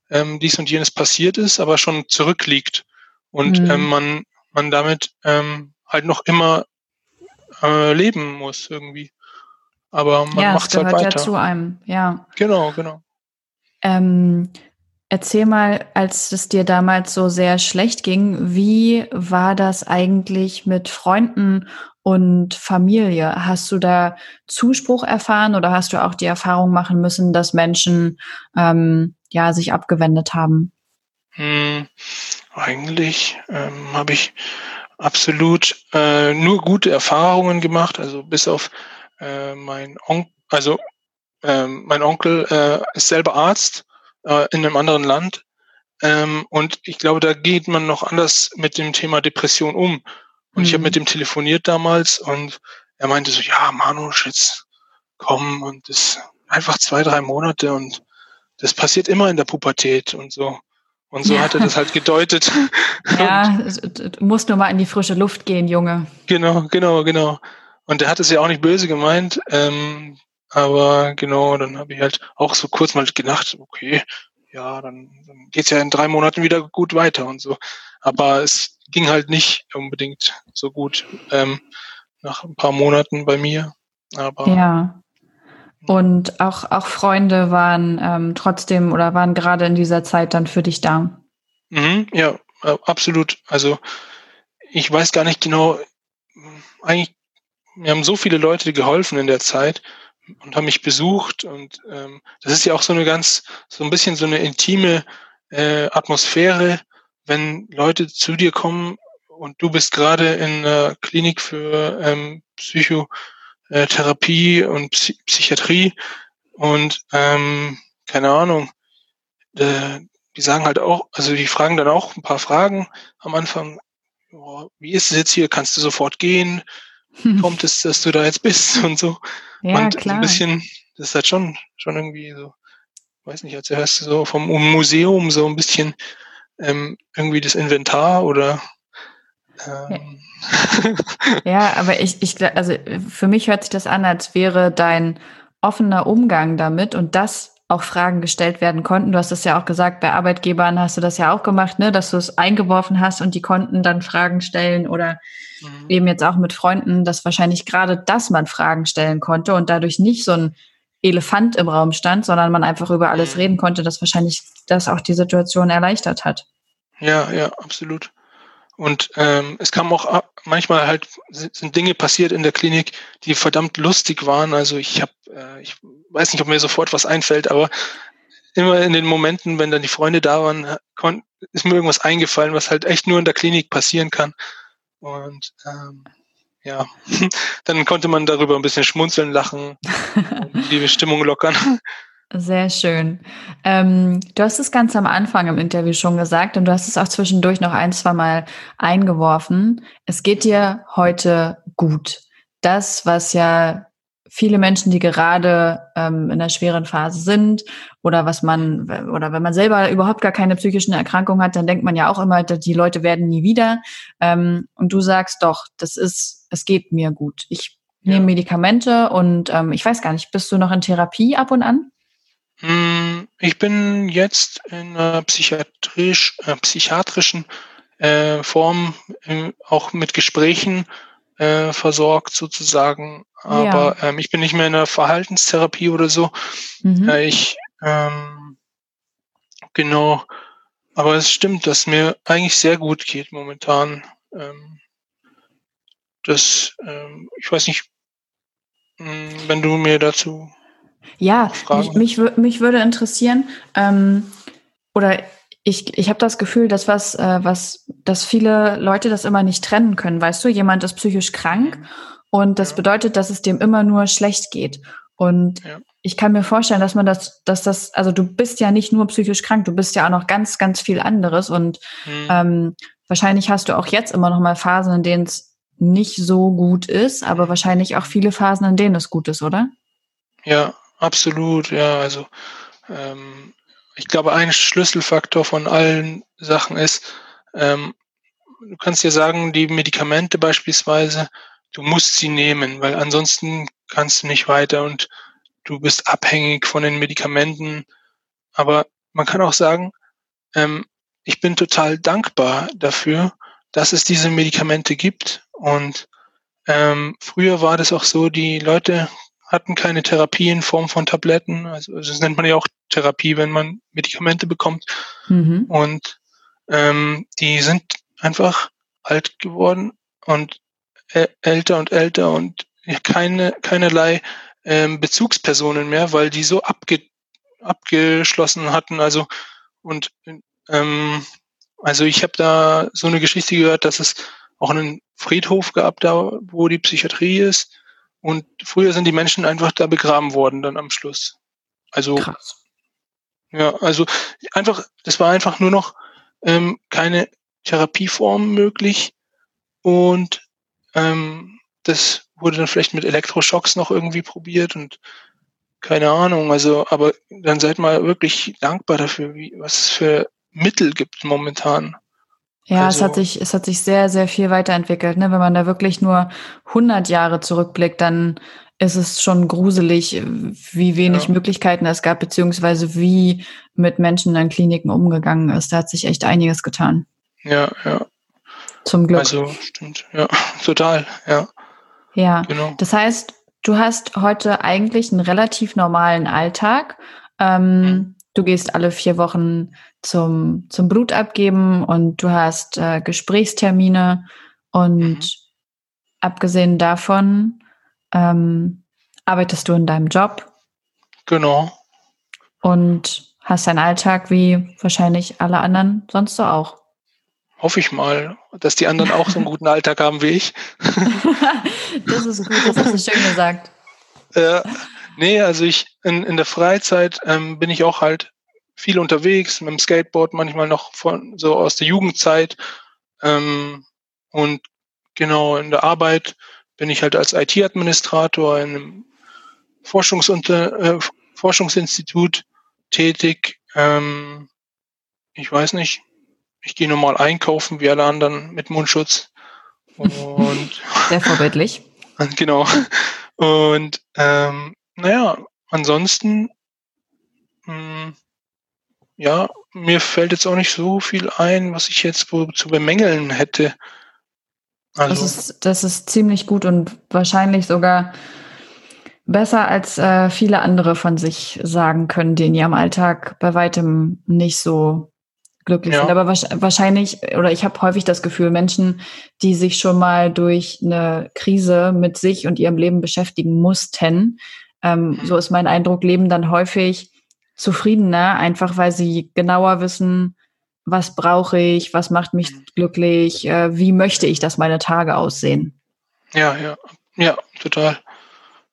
ähm, dies und jenes passiert ist, aber schon zurückliegt und mhm. ähm, man, man damit ähm, halt noch immer äh, leben muss irgendwie. Aber man ja, macht halt weiter. Ja, zu einem, ja. Genau, genau. Ähm, Erzähl mal, als es dir damals so sehr schlecht ging, wie war das eigentlich mit Freunden und Familie? Hast du da Zuspruch erfahren oder hast du auch die Erfahrung machen müssen, dass Menschen ähm, ja sich abgewendet haben? Hm, eigentlich ähm, habe ich absolut äh, nur gute Erfahrungen gemacht, also bis auf äh, mein Onkel, also äh, mein Onkel äh, ist selber Arzt äh, in einem anderen Land ähm, und ich glaube, da geht man noch anders mit dem Thema Depression um. Und mhm. ich habe mit dem telefoniert damals und er meinte so, ja, Manusch, jetzt komm und das einfach zwei, drei Monate und das passiert immer in der Pubertät und so. Und so ja. hat er das halt gedeutet. Ja, du musst nur mal in die frische Luft gehen, Junge. Genau, genau, genau. Und er hat es ja auch nicht böse gemeint. Ähm, aber genau, dann habe ich halt auch so kurz mal gedacht, okay, ja, dann, dann geht's ja in drei Monaten wieder gut weiter und so. Aber es ging halt nicht unbedingt so gut ähm, nach ein paar Monaten bei mir. Aber ja. Und auch, auch Freunde waren ähm, trotzdem oder waren gerade in dieser Zeit dann für dich da. Mhm, ja, absolut. Also ich weiß gar nicht genau, eigentlich, mir haben so viele Leute geholfen in der Zeit und haben mich besucht und ähm, das ist ja auch so eine ganz, so ein bisschen so eine intime äh, Atmosphäre, wenn Leute zu dir kommen und du bist gerade in einer Klinik für ähm, Psychotherapie und Psy Psychiatrie und ähm, keine Ahnung, äh, die sagen halt auch, also die fragen dann auch ein paar Fragen am Anfang, oh, wie ist es jetzt hier, kannst du sofort gehen, kommt es, dass du da jetzt bist und so. Ja, und klar. ein bisschen, das ist halt schon, schon irgendwie so, weiß nicht, als hörst du so vom Museum so ein bisschen ähm, irgendwie das Inventar oder ähm. ja, aber ich, ich, also für mich hört sich das an, als wäre dein offener Umgang damit und das auch Fragen gestellt werden konnten. Du hast es ja auch gesagt, bei Arbeitgebern hast du das ja auch gemacht, ne, dass du es eingeworfen hast und die konnten dann Fragen stellen oder mhm. eben jetzt auch mit Freunden, dass wahrscheinlich gerade das man Fragen stellen konnte und dadurch nicht so ein Elefant im Raum stand, sondern man einfach über alles mhm. reden konnte, dass wahrscheinlich das auch die Situation erleichtert hat. Ja, ja, absolut. Und ähm, es kam auch manchmal halt sind Dinge passiert in der Klinik, die verdammt lustig waren. Also ich habe, äh, ich weiß nicht, ob mir sofort was einfällt, aber immer in den Momenten, wenn dann die Freunde da waren, ist mir irgendwas eingefallen, was halt echt nur in der Klinik passieren kann. Und ähm, ja, dann konnte man darüber ein bisschen schmunzeln, lachen die Stimmung lockern. Sehr schön. Ähm, du hast es ganz am Anfang im Interview schon gesagt und du hast es auch zwischendurch noch ein, zwei Mal eingeworfen. Es geht dir heute gut. Das, was ja viele Menschen, die gerade ähm, in einer schweren Phase sind oder was man oder wenn man selber überhaupt gar keine psychischen Erkrankungen hat, dann denkt man ja auch immer, die Leute werden nie wieder. Ähm, und du sagst doch, das ist, es geht mir gut. Ich nehme Medikamente und ähm, ich weiß gar nicht, bist du noch in Therapie ab und an? Hm, ich bin jetzt in einer psychiatrisch, äh, psychiatrischen äh, Form äh, auch mit Gesprächen äh, versorgt sozusagen. Aber ja. ähm, ich bin nicht mehr in einer Verhaltenstherapie oder so. Mhm. Äh, ich ähm, genau, aber es stimmt, dass mir eigentlich sehr gut geht momentan. Ähm, das, ähm, ich weiß nicht, hm, wenn du mir dazu ja, mich, mich, mich, würde interessieren, ähm, oder ich, ich habe das Gefühl, dass was, äh, was, dass viele Leute das immer nicht trennen können. Weißt du, jemand ist psychisch krank und das ja. bedeutet, dass es dem immer nur schlecht geht. Und ja. ich kann mir vorstellen, dass man das, dass das, also du bist ja nicht nur psychisch krank, du bist ja auch noch ganz, ganz viel anderes. Und mhm. ähm, wahrscheinlich hast du auch jetzt immer noch mal Phasen, in denen es nicht so gut ist, aber wahrscheinlich auch viele Phasen, in denen es gut ist, oder? Ja, absolut, ja. Also ähm, ich glaube, ein Schlüsselfaktor von allen Sachen ist, ähm, du kannst dir sagen, die Medikamente beispielsweise, du musst sie nehmen, weil ansonsten kannst du nicht weiter und du bist abhängig von den Medikamenten. Aber man kann auch sagen, ähm, ich bin total dankbar dafür, dass es diese Medikamente gibt. Und ähm, früher war das auch so, die Leute hatten keine Therapie in Form von Tabletten. Also das nennt man ja auch Therapie, wenn man Medikamente bekommt. Mhm. Und ähm, die sind einfach alt geworden und älter und älter und keine, keinerlei ähm, Bezugspersonen mehr, weil die so abge abgeschlossen hatten. Also und ähm, also ich habe da so eine Geschichte gehört, dass es auch einen Friedhof gab, da wo die Psychiatrie ist. Und früher sind die Menschen einfach da begraben worden dann am Schluss. Also Krass. ja, also einfach, das war einfach nur noch ähm, keine Therapieform möglich und ähm, das wurde dann vielleicht mit Elektroschocks noch irgendwie probiert und keine Ahnung, also, aber dann seid mal wirklich dankbar dafür, wie, was es für Mittel gibt momentan. Ja, also, es hat sich, es hat sich sehr, sehr viel weiterentwickelt. Ne? Wenn man da wirklich nur 100 Jahre zurückblickt, dann ist es schon gruselig, wie wenig ja. Möglichkeiten es gab, beziehungsweise wie mit Menschen in Kliniken umgegangen ist. Da hat sich echt einiges getan. Ja, ja. Zum Glück. Also, stimmt. Ja, total, ja. Ja, genau. das heißt, du hast heute eigentlich einen relativ normalen Alltag. Ähm, mhm. Du gehst alle vier Wochen zum, zum Blut abgeben und du hast äh, Gesprächstermine und mhm. abgesehen davon ähm, arbeitest du in deinem Job. Genau. Und hast deinen Alltag wie wahrscheinlich alle anderen sonst so auch. Hoffe ich mal, dass die anderen auch so einen guten Alltag haben wie ich. das ist gut, das hast du schön gesagt. Äh, nee, also ich in, in der Freizeit ähm, bin ich auch halt viel unterwegs, mit dem Skateboard manchmal noch von so aus der Jugendzeit. Ähm, und genau in der Arbeit bin ich halt als IT-Administrator in einem Forschungsunter, äh, Forschungsinstitut tätig. Ähm, ich weiß nicht, ich gehe normal einkaufen wie alle anderen mit Mundschutz. Und Sehr vorbildlich. genau. Und ähm, naja, ansonsten, mh, hm, ja, mir fällt jetzt auch nicht so viel ein, was ich jetzt zu bemängeln hätte. Also. Das, ist, das ist ziemlich gut und wahrscheinlich sogar besser als äh, viele andere von sich sagen können, die in ihrem Alltag bei weitem nicht so glücklich ja. sind. Aber wahrscheinlich, oder ich habe häufig das Gefühl, Menschen, die sich schon mal durch eine Krise mit sich und ihrem Leben beschäftigen mussten, ähm, mhm. so ist mein Eindruck, leben dann häufig zufriedener, einfach weil sie genauer wissen, was brauche ich, was macht mich mhm. glücklich, äh, wie möchte ich, dass meine Tage aussehen. Ja, ja, ja, total.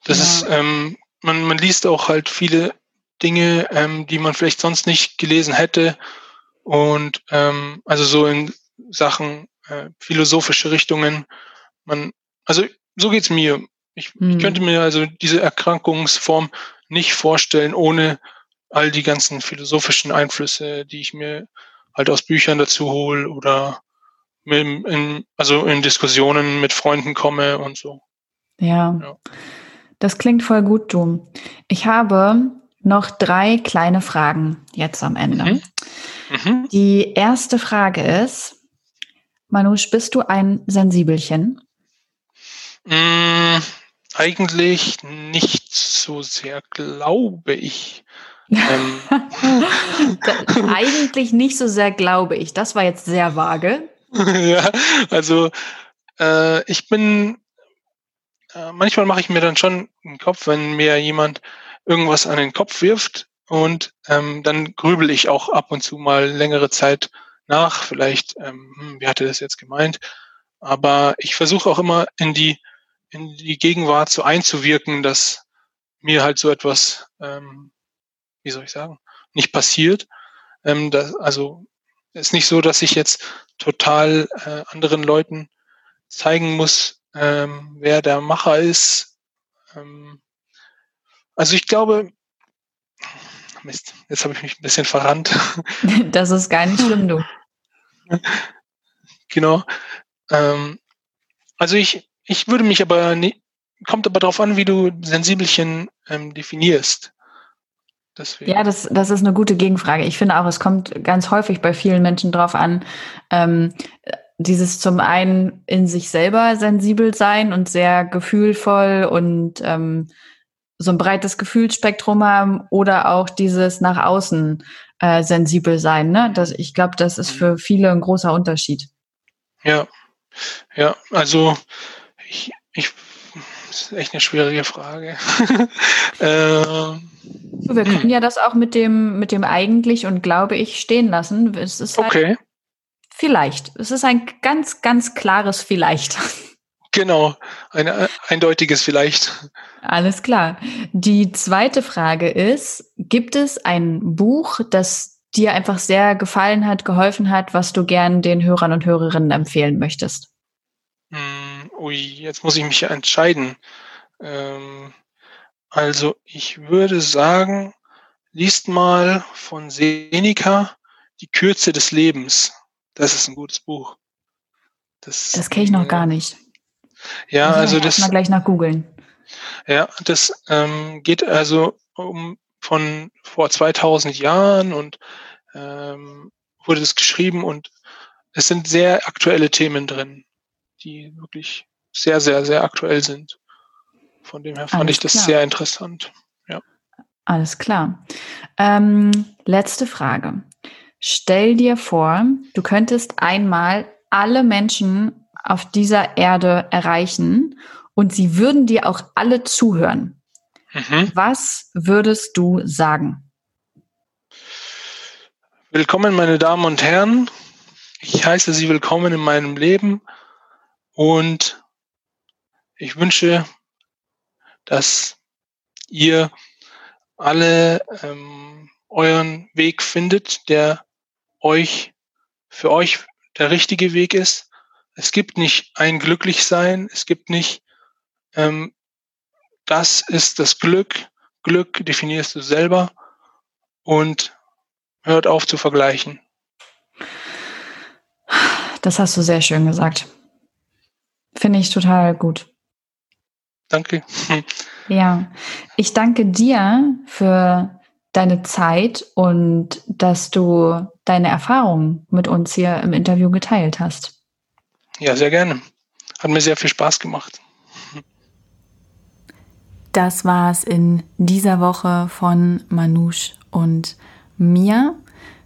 Das ja. ist, ähm, man, man liest auch halt viele Dinge, ähm, die man vielleicht sonst nicht gelesen hätte und ähm, also so in Sachen äh, philosophische Richtungen. Man, also so geht's mir. Ich, hm. ich könnte mir also diese Erkrankungsform nicht vorstellen, ohne all die ganzen philosophischen Einflüsse, die ich mir halt aus Büchern dazu hole oder in, also in Diskussionen mit Freunden komme und so. Ja. ja. Das klingt voll gut, du. Ich habe noch drei kleine Fragen jetzt am Ende. Mhm. Mhm. Die erste Frage ist, Manusch, bist du ein Sensibelchen? Mm, eigentlich nicht so sehr, glaube ich. Ähm. eigentlich nicht so sehr, glaube ich. Das war jetzt sehr vage. ja, also äh, ich bin, äh, manchmal mache ich mir dann schon einen Kopf, wenn mir jemand irgendwas an den Kopf wirft und ähm, dann grübel ich auch ab und zu mal längere Zeit nach. Vielleicht, ähm, hm, wie hatte das jetzt gemeint? Aber ich versuche auch immer in die, in die Gegenwart so einzuwirken, dass mir halt so etwas, ähm, wie soll ich sagen, nicht passiert. Ähm, das, also ist nicht so, dass ich jetzt total äh, anderen Leuten zeigen muss, ähm, wer der Macher ist. Ähm, also ich glaube, Mist, jetzt habe ich mich ein bisschen verrannt. Das ist gar nicht schlimm, du. Genau. Ähm, also ich, ich würde mich aber nie, kommt aber darauf an, wie du Sensibelchen ähm, definierst. Deswegen. Ja, das, das ist eine gute Gegenfrage. Ich finde auch, es kommt ganz häufig bei vielen Menschen drauf an, ähm, dieses zum einen in sich selber sensibel sein und sehr gefühlvoll und ähm, so ein breites Gefühlsspektrum haben oder auch dieses nach außen äh, sensibel sein. Ne? Das, ich glaube, das ist für viele ein großer Unterschied. Ja, ja, also ich, ich das ist echt eine schwierige Frage. ähm, So, wir können ja das auch mit dem, mit dem eigentlich und glaube ich stehen lassen. Es ist halt Okay, vielleicht. Es ist ein ganz, ganz klares Vielleicht. genau. Ein äh, eindeutiges vielleicht. Alles klar. Die zweite Frage ist, gibt es ein Buch, das dir einfach sehr gefallen hat, geholfen hat, was du gern den Hörern und Hörerinnen empfehlen möchtest? Hm, ui, jetzt muss ich mich ja entscheiden. Ähm, also ich würde sagen, liest mal von Seneca Die Kürze des Lebens. Das ist ein gutes Buch. Das kenne ich noch gar nicht. Ja, also das, mal gleich nach googeln. ja, das ähm, geht also um von vor 2000 Jahren und ähm, wurde es geschrieben und es sind sehr aktuelle Themen drin, die wirklich sehr, sehr, sehr aktuell sind. Von dem her fand Alles ich das klar. sehr interessant. Alles klar. Ähm, letzte Frage. Stell dir vor, du könntest einmal alle Menschen auf dieser Erde erreichen und sie würden dir auch alle zuhören. Mhm. Was würdest du sagen? Willkommen, meine Damen und Herren. Ich heiße Sie willkommen in meinem Leben und ich wünsche, dass ihr alle ähm, euren Weg findet, der euch für euch der richtige Weg ist. Es gibt nicht ein Glücklichsein, es gibt nicht, ähm, das ist das Glück. Glück definierst du selber und hört auf zu vergleichen. Das hast du sehr schön gesagt. Finde ich total gut. Danke. Ja, ich danke dir für deine Zeit und dass du deine Erfahrungen mit uns hier im Interview geteilt hast. Ja, sehr gerne. Hat mir sehr viel Spaß gemacht. Das war's in dieser Woche von Manouche und mir.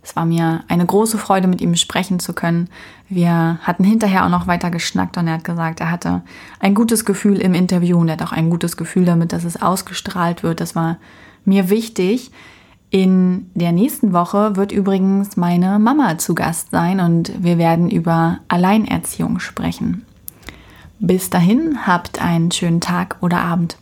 Es war mir eine große Freude, mit ihm sprechen zu können. Wir hatten hinterher auch noch weiter geschnackt und er hat gesagt, er hatte ein gutes Gefühl im Interview und er hat auch ein gutes Gefühl damit, dass es ausgestrahlt wird. Das war mir wichtig. In der nächsten Woche wird übrigens meine Mama zu Gast sein und wir werden über Alleinerziehung sprechen. Bis dahin, habt einen schönen Tag oder Abend.